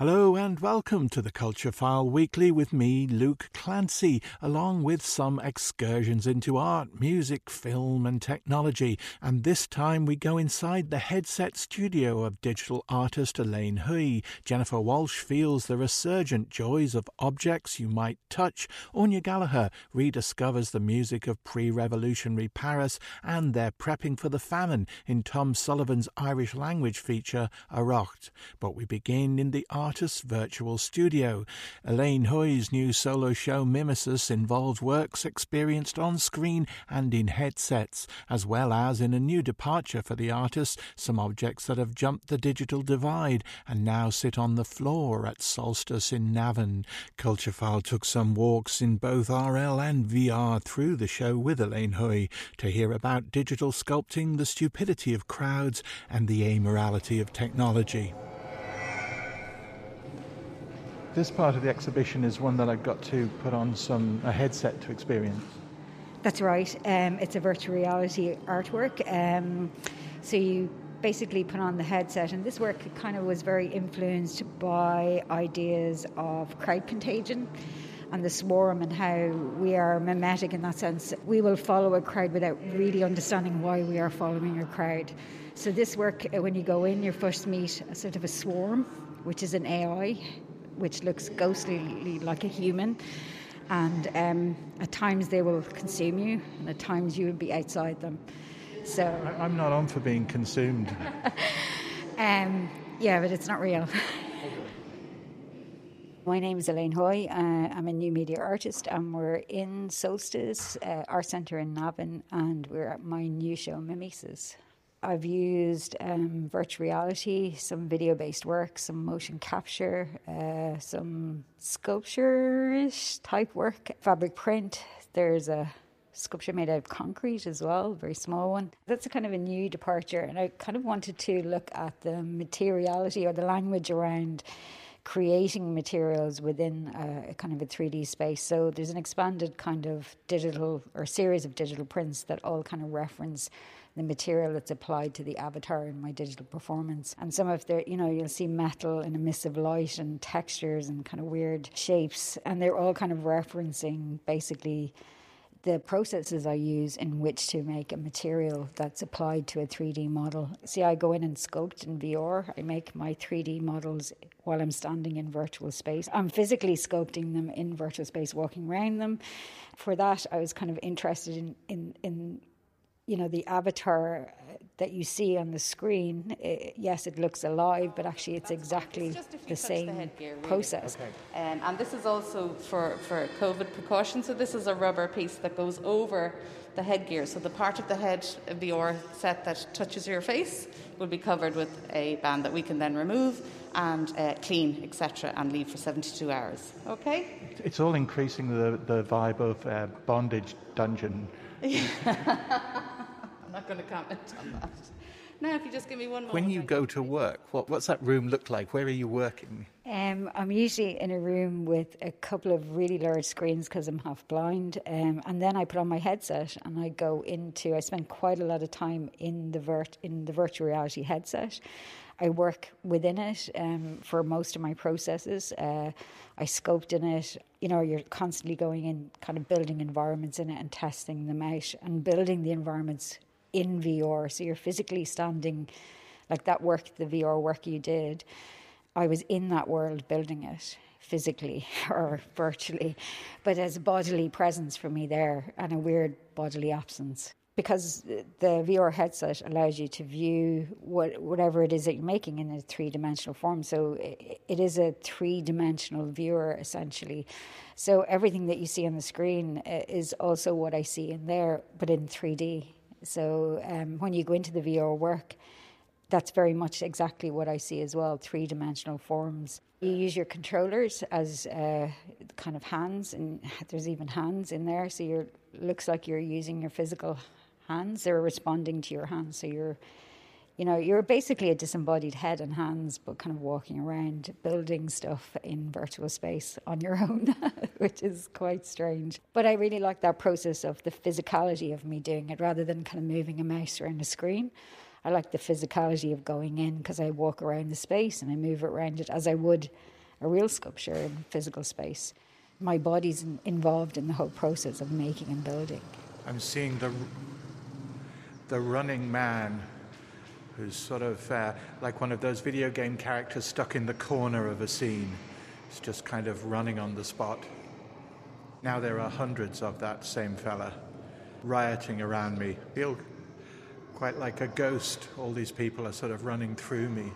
Hello and welcome to the Culture File Weekly with me, Luke Clancy, along with some excursions into art, music, film, and technology. And this time we go inside the headset studio of digital artist Elaine Hoey. Jennifer Walshe feels the resurgent joys of objects you might touch. Anya Gallagher rediscovers the music of pre revolutionary Paris, and they're prepping for the famine in Tom Sullivan's Irish language feature, Arracht. But we begin in the art artist's virtual studio. Elaine Hoey's new solo show Mimesis involves works experienced on screen and in headsets, as well as in a new departure for the artist, some objects that have jumped the digital divide and now sit on the floor at Solstice in Navan. Culturefile took some walks in both RL and VR through the show with Elaine Hoey to hear about digital sculpting, the stupidity of crowds, and the amorality of technology. This part of the exhibition is one that I've got to put on some a headset to experience. That's right. Um, it's a virtual reality artwork. Um, so you basically put on the headset, and this work kind of was very influenced by ideas of crowd contagion and the swarm and how we are mimetic in that sense. We will follow a crowd without really understanding why we are following a crowd. So this work, uh, when you go in, you first meet a sort of a swarm, which is an AI which looks ghostly like a human. And um, at times they will consume you, and at times you will be outside them. So I'm not on for being consumed. um, yeah, but it's not real. My name is Elaine Hoey. Uh, I'm a new media artist, and we're in Solstice uh, Art Centre in Navan, and we're at my new show, Mimesis. I've used um, virtual reality, some video based work, some motion capture, uh, some sculpture type work, fabric print. There's a sculpture made out of concrete as well, very small one. That's a kind of a new departure, and I kind of wanted to look at the materiality or the language around creating materials within a, a, kind of a 3D space. So there's an expanded kind of digital or series of digital prints that all kind of reference the material that's applied to the avatar in my digital performance. And some of the, you know, you'll see metal in emissive light and textures and kind of weird shapes. And they're all kind of referencing basically the processes I use in which to make a material that's applied to a 3D model. See, I go in and sculpt in VR. I make my 3D models while I'm standing in virtual space. I'm physically sculpting them in virtual space, walking around them. For that, I was kind of interested in, in, in you know the avatar uh, that you see on the screen it, yes it looks alive but actually it's exactly it's the same the headgear, really. process. Okay. um, and this is also for, for covid precautions. So this is a rubber piece that goes over the headgear. So the part of the head of the or set that touches your face will be covered with a band that we can then remove and uh, clean etc and leave for 72 hours. Okay? It's all increasing the, the vibe of uh, bondage dungeon I'm not going to comment on that. Now, if you just give me one moment. When you go to work, what, what's that room look like? Where are you working? Um, I'm usually in a room with a couple of really large screens because I'm half blind. Um, and then I put on my headset and I go into, I spend quite a lot of time in the, virt, in the virtual reality headset. I work within it um, for most of my processes. Uh, I scoped in it. You know, you're constantly going in, kind of building environments in it and testing them out and building the environments in VR. So you're physically standing, like that work, the VR work you did. I was in that world building it physically or virtually, but as a bodily presence for me there and a weird bodily absence because the VR headset allows you to view what, whatever it is that you're making in a three dimensional form. So it, is a three dimensional viewer essentially. So everything that you see on the screen uh, is also what I see in there, but in 3D. So um, when you go into the VR work, that's very much exactly what I see as well three dimensional forms. You use your controllers as uh, kind of hands, and there's even hands in there. So you looks like you're using your physical hands. They're responding to your hands. So you're, you know, you're basically a disembodied head and hands, but kind of walking around building stuff in virtual space on your own, which is quite strange. But I really like that process of the physicality of me doing it rather than kind of moving a mouse around a screen. I like the physicality of going in because I walk around the space and I move around it as I would a real sculpture in physical space. My body's involved in the whole process of making and building. I'm seeing the the running man who's sort of uh, like one of those video game characters stuck in the corner of a scene. He's just kind of running on the spot. Now there are hundreds of that same fella rioting around me. Feel quite like a ghost. All these people are sort of running through me.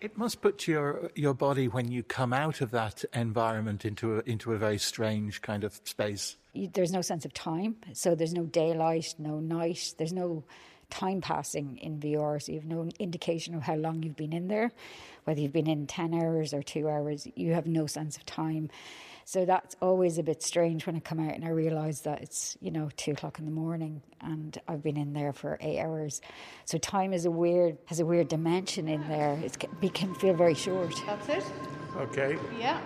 It must put your your body when you come out of that environment into a, into a very strange kind of space. There's no sense of time, so there's no daylight, no night. There's no time passing in VR, so you have no indication of how long you've been in there, whether you've been in ten hours or two hours. You have no sense of time. So that's always a bit strange when I come out and I realise that it's, you know, two o'clock in the morning and I've been in there for eight hours. So time is a weird, has a weird dimension in there. It can feel very short. That's it? Okay. Yeah.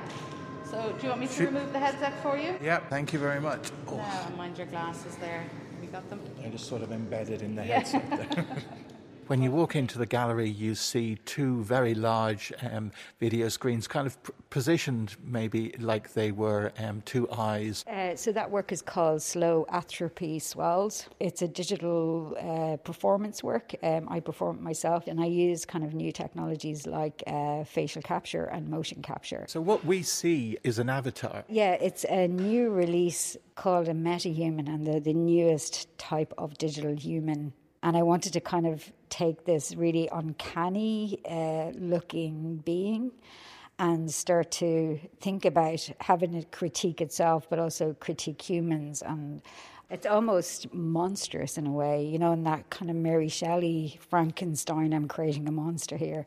So do you want me to remove the headset for you? Yeah, thank you very much. Oh. Now, mind your glasses there. Got them? They're just sort of embedded in the headset there. When you walk into the gallery, you see two very large um, video screens, kind of pr- positioned maybe like they were um, two eyes. Uh, so that work is called Slow Atrophy Swells. It's a digital uh, performance work. Um, I perform it myself, and I use kind of new technologies like uh, facial capture and motion capture. So what we see is an avatar. Yeah, it's a new release called a MetaHuman, and the, the newest type of digital human and I wanted to kind of take this really uncanny uh, looking being and start to think about having it critique itself, but also critique humans. And it's almost monstrous in a way, you know, in that kind of Mary Shelley Frankenstein, I'm creating a monster here.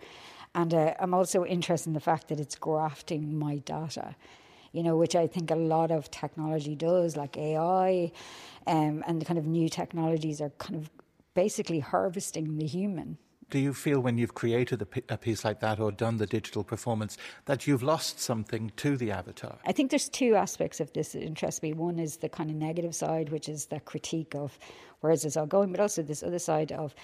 And uh, I'm also interested in the fact that it's grafting my data, you know, which I think a lot of technology does, like AI um, and the kind of new technologies are kind of basically harvesting the human. Do you feel when you've created a, piece like that or done the digital performance that you've lost something to the avatar? I think there's two aspects of this that interest me. One is the kind of negative side, which is the critique of where is this all going, but also this other side of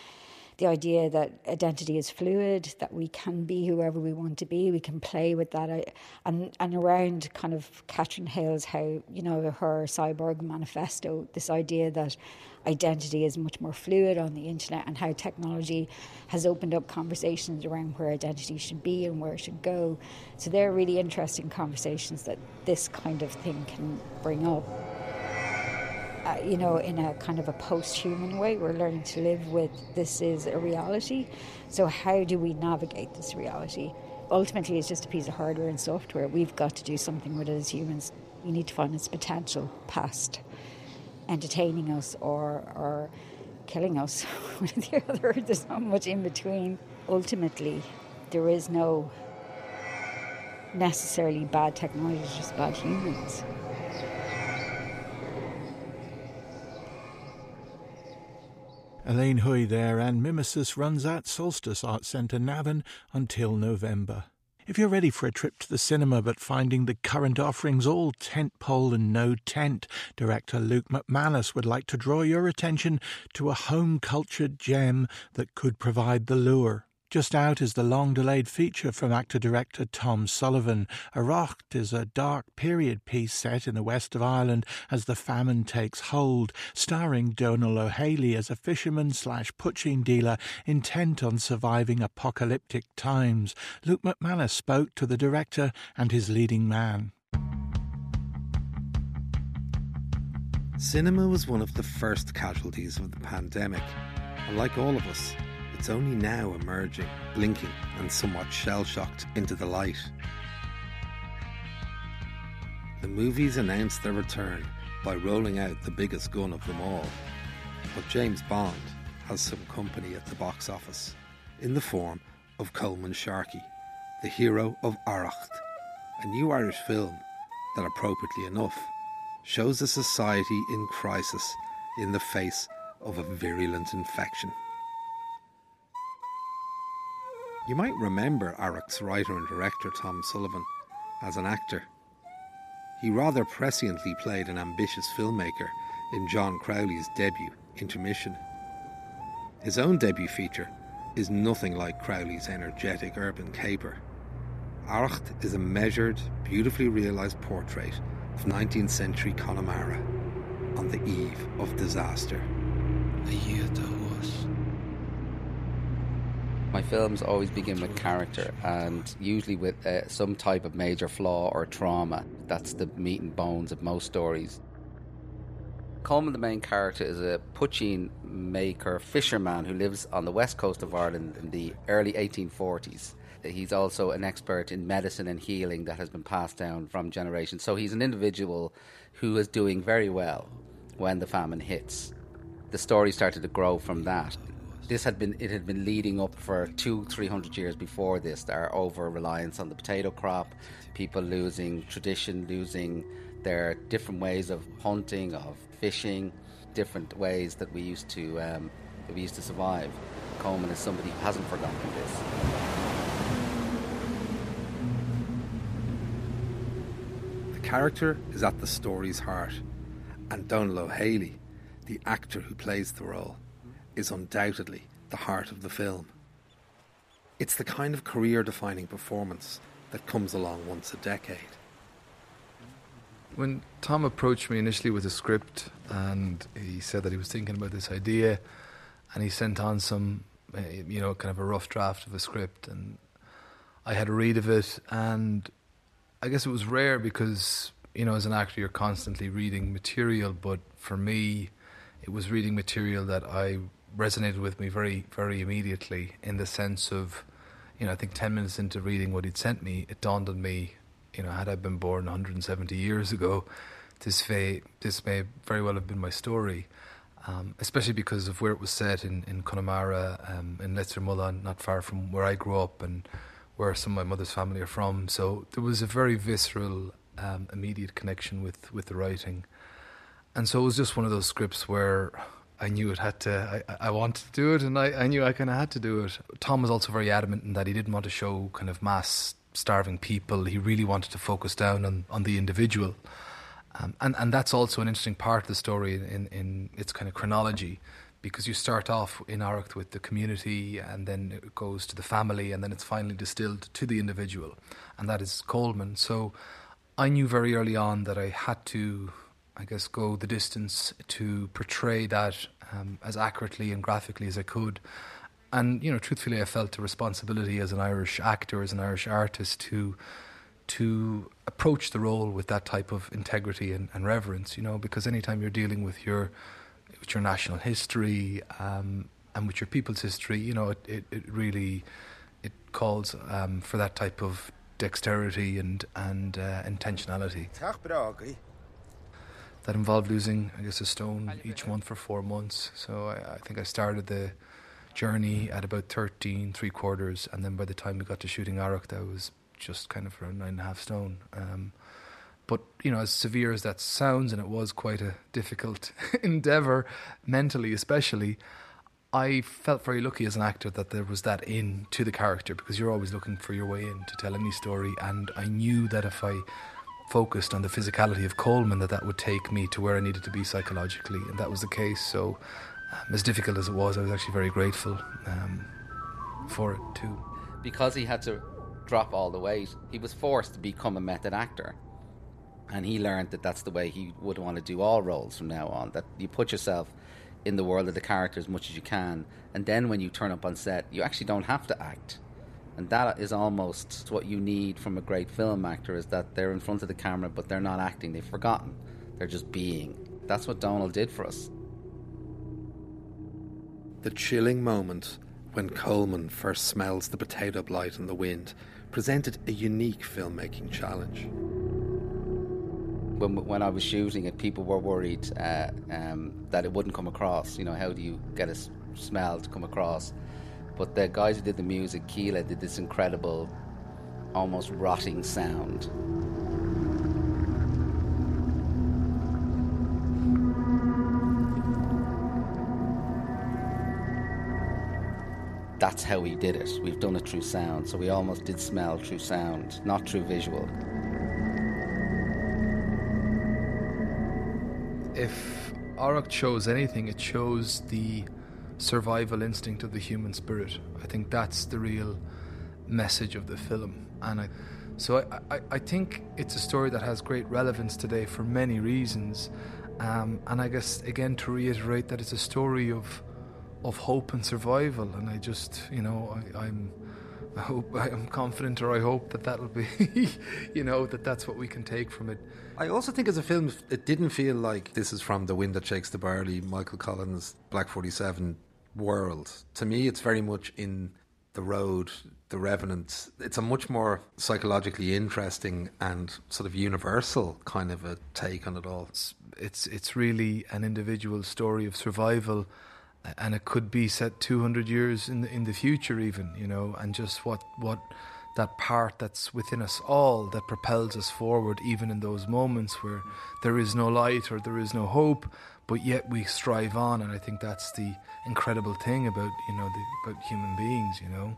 the idea that identity is fluid, that we can be whoever we want to be, we can play with that, and and around kind of Katherine Hayles, how you know her cyborg manifesto, this idea that identity is much more fluid on the internet and how technology has opened up conversations around where identity should be and where it should go. So they're really interesting conversations that this kind of thing can bring up. Uh, you know, in a kind of a post human way, we're learning to live with this is a reality. So, how do we navigate this reality? Ultimately, it's just a piece of hardware and software. We've got to do something with it as humans. We need to find its potential past entertaining us or, or killing us. One or the other. There's not much in between. Ultimately, there is no necessarily bad technology, just bad humans. Elaine Hoey there, and Mimesis runs at Solstice Art Centre Navan until November. If you're ready for a trip to the cinema but finding the current offerings all tent pole and no tent, director Luke McManus would like to draw your attention to a home cultured gem that could provide the lure. Just out is the long delayed feature from actor director Tom Sullivan. Arracht is a dark period piece set in the west of Ireland as the famine takes hold, starring Donal O'Haley as a fisherman slash poaching dealer intent on surviving apocalyptic times. Luke McManus spoke to the director and his leading man. Cinema was one of the first casualties of the pandemic, and like all of us, it's only now emerging, blinking and somewhat shell shocked into the light. The movies announced their return by rolling out the biggest gun of them all. But James Bond has some company at the box office in the form of Coleman Sharkey, the hero of Arracht, a new Irish film that, appropriately enough, shows a society in crisis in the face of a virulent infection. You might remember Arracht's writer and director Tom Sullivan as an actor. He rather presciently played an ambitious filmmaker in John Crowley's debut, Intermission. His own debut feature is nothing like Crowley's energetic urban caper. Arracht is a measured, beautifully realised portrait of 19th century Connemara on the eve of disaster. My films always begin with character and usually with uh, some type of major flaw or trauma. That's the meat and bones of most stories. Coleman, the main character, is a poaching maker fisherman who lives on the west coast of Ireland in the early 1840s. He's also an expert in medicine and healing that has been passed down from generations. So he's an individual who is doing very well when the famine hits. The story started to grow from that. This had been it had been leading up for two, three hundred years before this. Our over reliance on the potato crop, people losing tradition, losing their different ways of hunting, of fishing, different ways that we used to um, that we used to survive. Coleman is somebody who hasn't forgotten this. The character is at the story's heart, and Donal O'Haley, the actor who plays the role, is undoubtedly the heart of the film. It's the kind of career defining performance that comes along once a decade. When Tom approached me initially with a script and he said that he was thinking about this idea and he sent on some, uh, you know, kind of a rough draft of a script and I had a read of it and I guess it was rare because, you know, as an actor you're constantly reading material, but for me it was reading material that I resonated with me very, very immediately in the sense of, you know, I think 10 minutes into reading what he'd sent me, it dawned on me you know, had I been born 170 years ago, this may this may very well have been my story. Um, especially because of where it was set in, in Connemara, um, in Lettermullan, not far from where I grew up and where some of my mother's family are from. So there was a very visceral, um, immediate connection with, with the writing. And so it was just one of those scripts where I knew it had to, I, I wanted to do it and I, I knew I kind of had to do it. Tom was also very adamant in that he didn't want to show kind of mass starving people. He really wanted to focus down on, on the individual. Um, and, and that's also an interesting part of the story in, in its kind of chronology because you start off in Arracht with the community and then it goes to the family and then it's finally distilled to the individual. And that is Coleman. So I knew very early on that I had to, I guess, go the distance to portray that um, as accurately and graphically as I could and you know, truthfully, I felt a responsibility as an Irish actor, as an Irish artist, to to approach the role with that type of integrity and, and reverence. You know, because anytime you're dealing with your with your national history um, and with your people's history, you know, it, it, it really it calls um, for that type of dexterity and and uh, intentionality. That involved losing, I guess, a stone each month for four months. So I, I think I started the journey at about 13, three quarters, and then by the time we got to shooting Arracht, I was just kind of around nine and a half stone. Um, but you know, as severe as that sounds, and it was quite a difficult endeavor, mentally especially. I felt very lucky as an actor that there was that in to the character because you're always looking for your way in to tell any story, and I knew that if I focused on the physicality of Coleman, that that would take me to where I needed to be psychologically, and that was the case. So um, as difficult as it was, I was actually very grateful um, for it too. Because he had to drop all the weight, he was forced to become a method actor. And he learned that that's the way he would want to do all roles from now on. That you put yourself in the world of the character as much as you can, and then when you turn up on set, you actually don't have to act. And that is almost what you need from a great film actor is that they're in front of the camera, but they're not acting. They've forgotten. They're just being. That's what donald did for us the chilling moment when Coleman first smells the potato blight in the wind presented a unique filmmaking challenge. When, when I was shooting it, people were worried uh, um, that it wouldn't come across. You know, how do you get a smell to come across? But the guys who did the music, Keela, did this incredible, almost rotting sound. that's how we did it. We've done it through sound, so we almost did smell through sound, not through visual. If Arracht shows anything, it shows the survival instinct of the human spirit. I think that's the real message of the film, and I, so I, I, I think it's a story that has great relevance today for many reasons, um, and I guess again to reiterate that it's a story of of hope and survival, and I just you know I, I'm. I hope I'm confident, or I hope that that'll be, you know, that that's what we can take from it. I also think as a film, it didn't feel like this is from the wind that shakes the barley, Michael Collins, Black Forty Seven world. To me, it's very much in the road, the revenant. It's a much more psychologically interesting and sort of universal kind of a take on it all. It's it's, it's really an individual story of survival, and it could be set 200 years in the in the future, even you know, and just what what that part that's within us all that propels us forward, even in those moments where there is no light or there is no hope, but yet we strive on. And I think that's the incredible thing about you know the, about human beings, you know.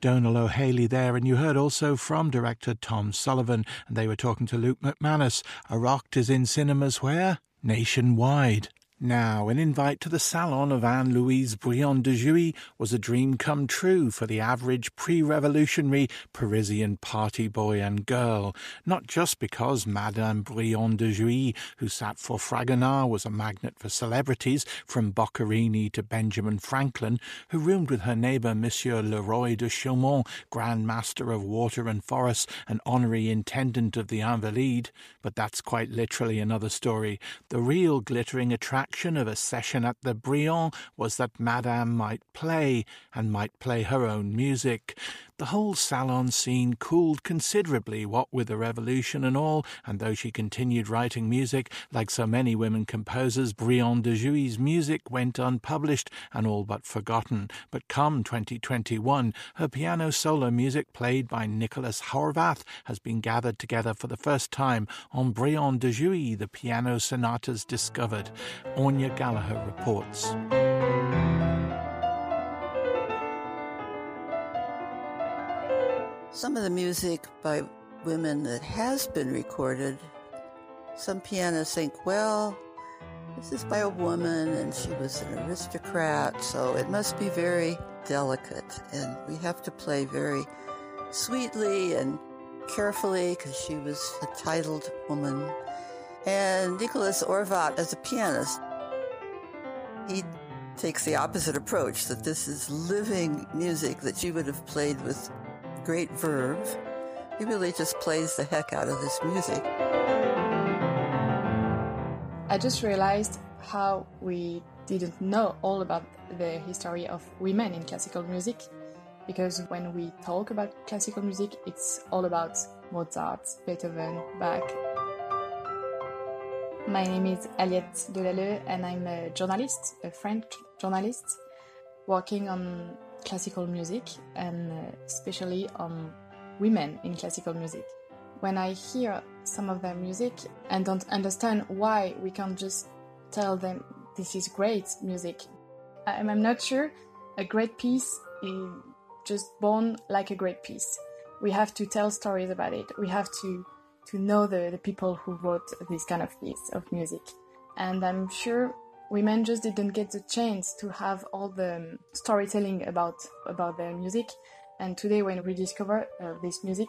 Donal O'Haley there, and you heard also from director Tom Sullivan, and they were talking to Luke McManus. Arracht is in cinemas where? Nationwide. Now, an invite to the salon of Anne Louise Brillon de Jouy was a dream come true for the average pre revolutionary Parisian party boy and girl, not just because Madame Brillon de Jouy, who sat for Fragonard, was a magnet for celebrities from Boccherini to Benjamin Franklin, who roomed with her neighbour Monsieur Le Ray de Chaumont, Grand Master of Water and Forests and honorary intendant of the Invalides, but that's quite literally another story. The real glittering attraction of a session at the Brillon was that Madame might play, and might play her own music. The whole salon scene cooled considerably, what with the revolution and all, and though she continued writing music, like so many women composers, Brillon de Jouy's music went unpublished and all but forgotten. But come 2021, her piano solo music, played by Nicolas Horvath, has been gathered together for the first time on Brillon de Jouy, the piano sonatas discovered. Anya Gallagher reports. Some of the music by women that has been recorded, some pianists think, well, this is by a woman and she was an aristocrat, so it must be very delicate. And we have to play very sweetly and carefully because she was a titled woman. And Nicolas Horvath, as a pianist, he takes the opposite approach that this is living music that you would have played with great verve. He really just plays the heck out of this music. I just realized how we didn't know all about the history of women in classical music because when we talk about classical music, it's all about Mozart, Beethoven, Bach. My name is Aliette de Laleu and I'm a journalist, a French journalist, working on classical music and uh, especially on women in classical music. When I hear some of their music and don't understand why we can't just tell them this is great music, I'm, I'm not sure a great piece is just born like a great piece. We have to tell stories about it. We have to to know the, the people who wrote this kind of piece of music. And I'm sure women just didn't get the chance to have all the um, storytelling about about their music. And today, when we discover uh, this music,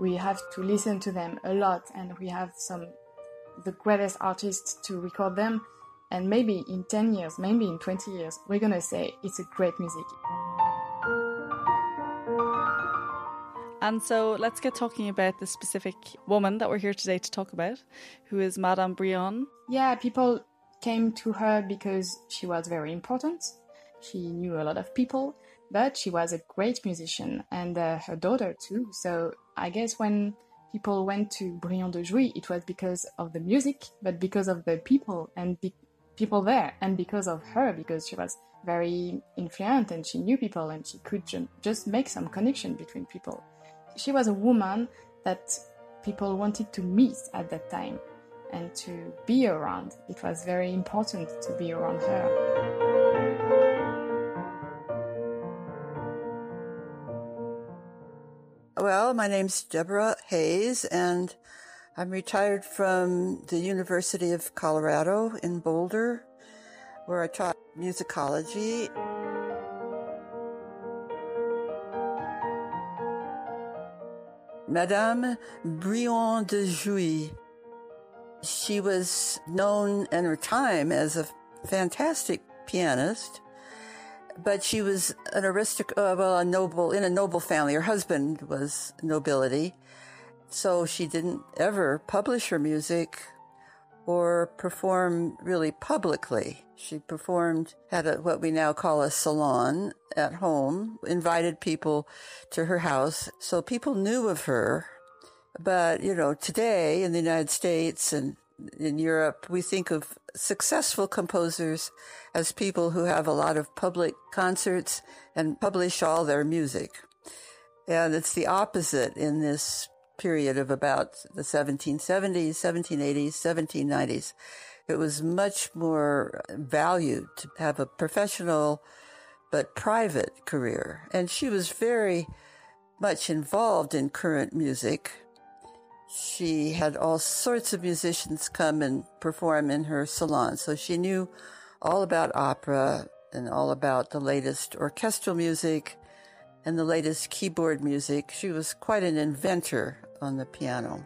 we have to listen to them a lot, and we have some the greatest artists to record them. And maybe in 10 years, maybe in 20 years, we're gonna say it's a great music. And so let's get talking about the specific woman that we're here today to talk about, who is Madame Brillon. Yeah, people came to her because she was very important. She knew a lot of people, but she was a great musician and uh, her daughter too. So I guess when people went to Brillon de Jouy, it was because of the music, but because of the people and people there, and because of her, because she was very influent and she knew people and she could ju- just make some connection between people. She was a woman that people wanted to meet at that time and to be around. It was very important to be around her. Well, my name's Deborah Hayes, and I'm retired from the University of Colorado in Boulder, where I taught musicology. Madame Brillon de Jouy. She was known in her time as a fantastic pianist, but she was an aristocrat, uh, well, a noble, in a noble family. Her husband was nobility. So she didn't ever publish her music or perform really publicly. She performed at a, what we now call a salon at home, invited people to her house. So people knew of her. But, you know, today in the United States and in Europe, we think of successful composers as people who have a lot of public concerts and publish all their music. And it's the opposite in this period of about the 1770s, 1780s, 1790s. It was much more valued to have a professional but private career. And she was very much involved in current music. She had all sorts of musicians come and perform in her salon. So she knew all about opera and all about the latest orchestral music and the latest keyboard music. She was quite an inventor on the piano.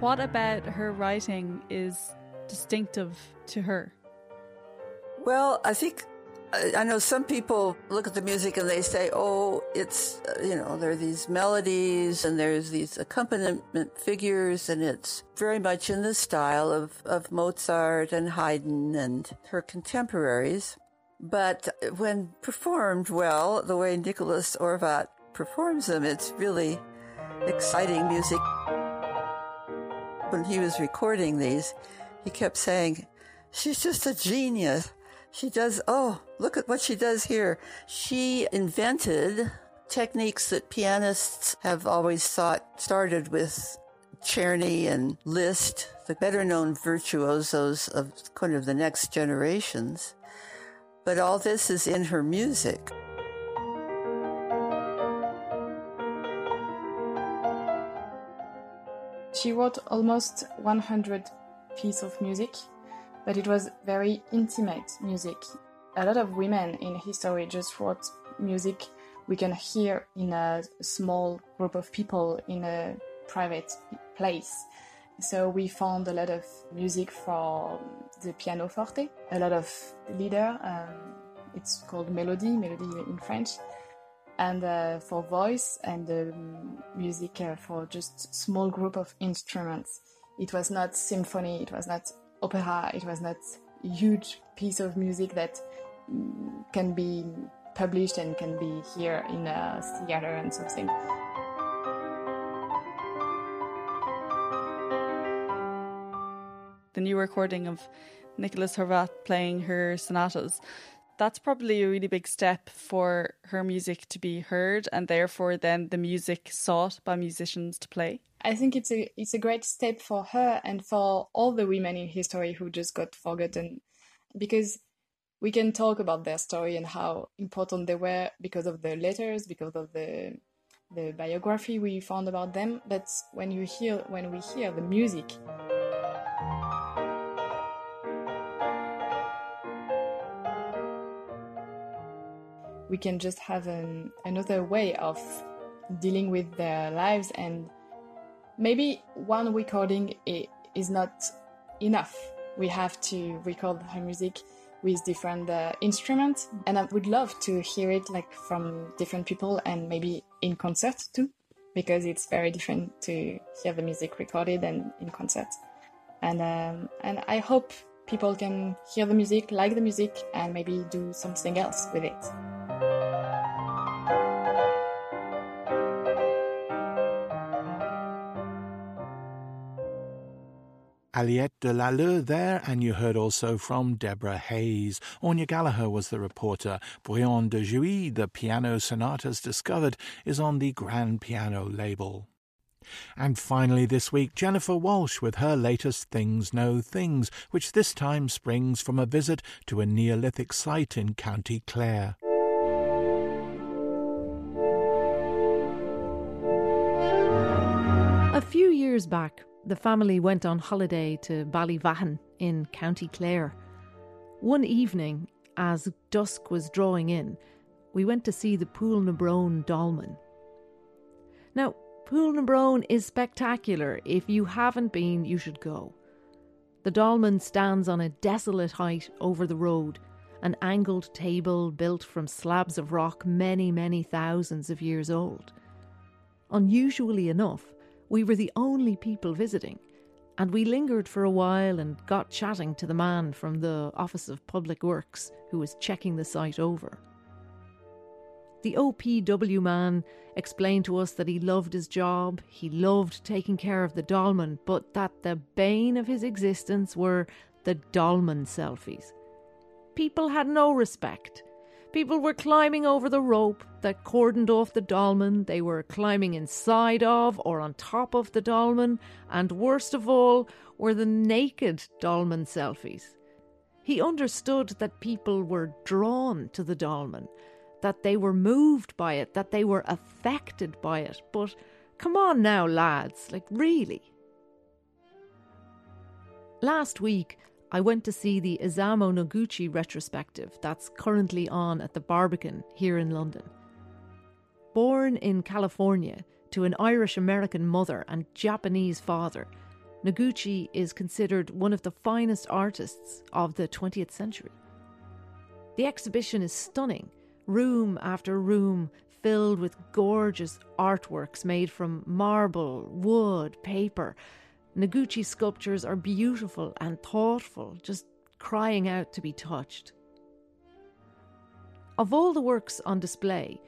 What about her writing is distinctive to her? Well, I think I know some people look at the music and they say, oh, it's, uh, you know, there are these melodies and there's these accompaniment figures and it's very much in the style of, of Mozart and Haydn and her contemporaries. But when performed well, the way Nicolas Horvath performs them, it's really exciting music. When he was recording these, he kept saying, she's just a genius. She does, oh, look at what she does here. She invented techniques that pianists have always thought started with Czerny and Liszt, the better known virtuosos of kind of the next generations. But all this is in her music. She wrote almost 100 pieces of music but it was very intimate music. A lot of women in history just wrote music we can hear in a small group of people in a private place. So we found a lot of music for the pianoforte, a lot of lieder. Um, it's called melody, melody in French, and uh, for voice and um, music uh, for just small group of instruments. It was not symphony. It was not opera. It was not a huge piece of music that mm, can be published and can be here in a theater and something. The new recording of Nicolas Horvath playing her sonatas that's probably a really big step for her music to be heard and therefore then the music sought by musicians to play. I think it's a it's a great step for her and for all the women in history who just got forgotten because we can talk about their story and how important they were because of the letters, because of the the biography we found about them. But when you hear when we hear the music, we can just have an, another way of dealing with their lives and maybe one recording is not enough. We have to record her music with different uh, instruments and i would love to hear it like from different people and maybe in concert too because it's very different to hear the music recorded and in concert. And um, and i hope people can hear the music like the music and maybe do something else with it Aliette de Laleu there, and you heard also from Deborah Hayes. Ornia Gallagher was the reporter. Brillon de Jouy, the piano sonatas discovered, is on the grand piano label. And finally, this week, Jennifer Walshe with her latest Things Know Things, which this time springs from a visit to a Neolithic site in County Clare. A few years back, the family went on holiday to Ballyvaughan in County Clare. One evening, as dusk was drawing in, we went to see the Poulnabrone Dolmen. Now, Poulnabrone is spectacular. If you haven't been, you should go. The dolmen stands on a desolate height over the road, an angled table built from slabs of rock many, many thousands of years old. Unusually enough, we were the only people visiting, and we lingered for a while and got chatting to the man from the Office of Public Works who was checking the site over. The OPW man explained to us that he loved his job, he loved taking care of the dolmen, but that the bane of his existence were the dolmen selfies. People had no respect. People were climbing over the rope that cordoned off the dolmen, they were climbing inside of or on top of the dolmen, and worst of all were the naked dolmen selfies. He understood that people were drawn to the dolmen that they were moved by it, that they were affected by it. But come on now, lads, like really. Last week, I went to see the Isamu Noguchi retrospective that's currently on at the Barbican here in London. Born in California to an Irish American mother and Japanese father, Noguchi is considered one of the finest artists of the 20th century. The exhibition is stunning room after room filled with gorgeous artworks made from marble, wood, paper. Noguchi sculptures are beautiful and thoughtful, just crying out to be touched. Of all the works on display,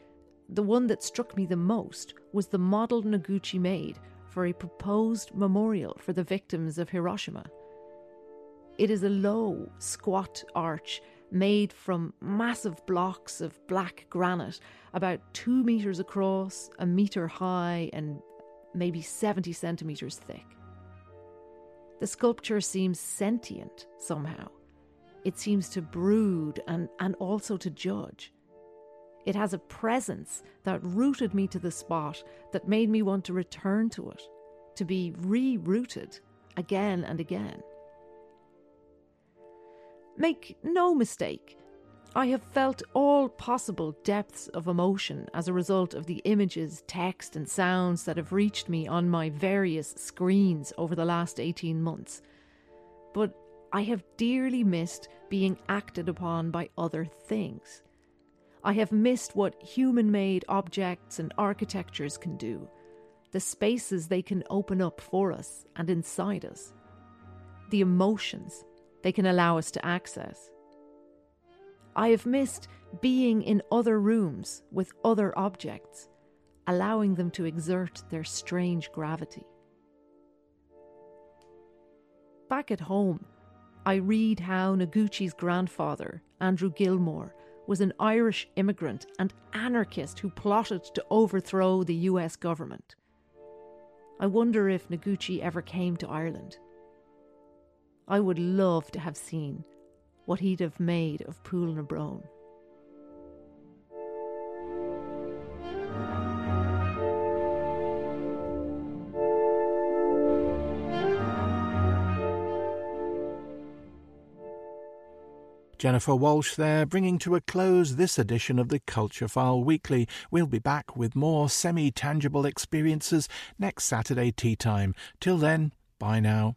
the one that struck me the most was the model Noguchi made for a proposed memorial for the victims of Hiroshima. It is a low, squat arch made from massive blocks of black granite, about two metres across, a metre high, and maybe 70 centimetres thick. The sculpture seems sentient somehow. It seems to brood and, and also to judge. It has a presence that rooted me to the spot that made me want to return to it, to be re-rooted again and again. Make no mistake, I have felt all possible depths of emotion as a result of the images, text, and sounds that have reached me on my various screens over the last 18 months. But I have dearly missed being acted upon by other things. I have missed what human made objects and architectures can do, the spaces they can open up for us and inside us, the emotions they can allow us to access. I have missed being in other rooms with other objects, allowing them to exert their strange gravity. Back at home, I read how Noguchi's grandfather, Andrew Gilmour, was an Irish immigrant and anarchist who plotted to overthrow the US government. I wonder if Noguchi ever came to Ireland. I would love to have seen what he'd have made of Poulnabrone. Jennifer Walshe there, bringing to a close this edition of the Culture File Weekly. We'll be back with more semi tangible experiences next Saturday tea time. Till then, bye now.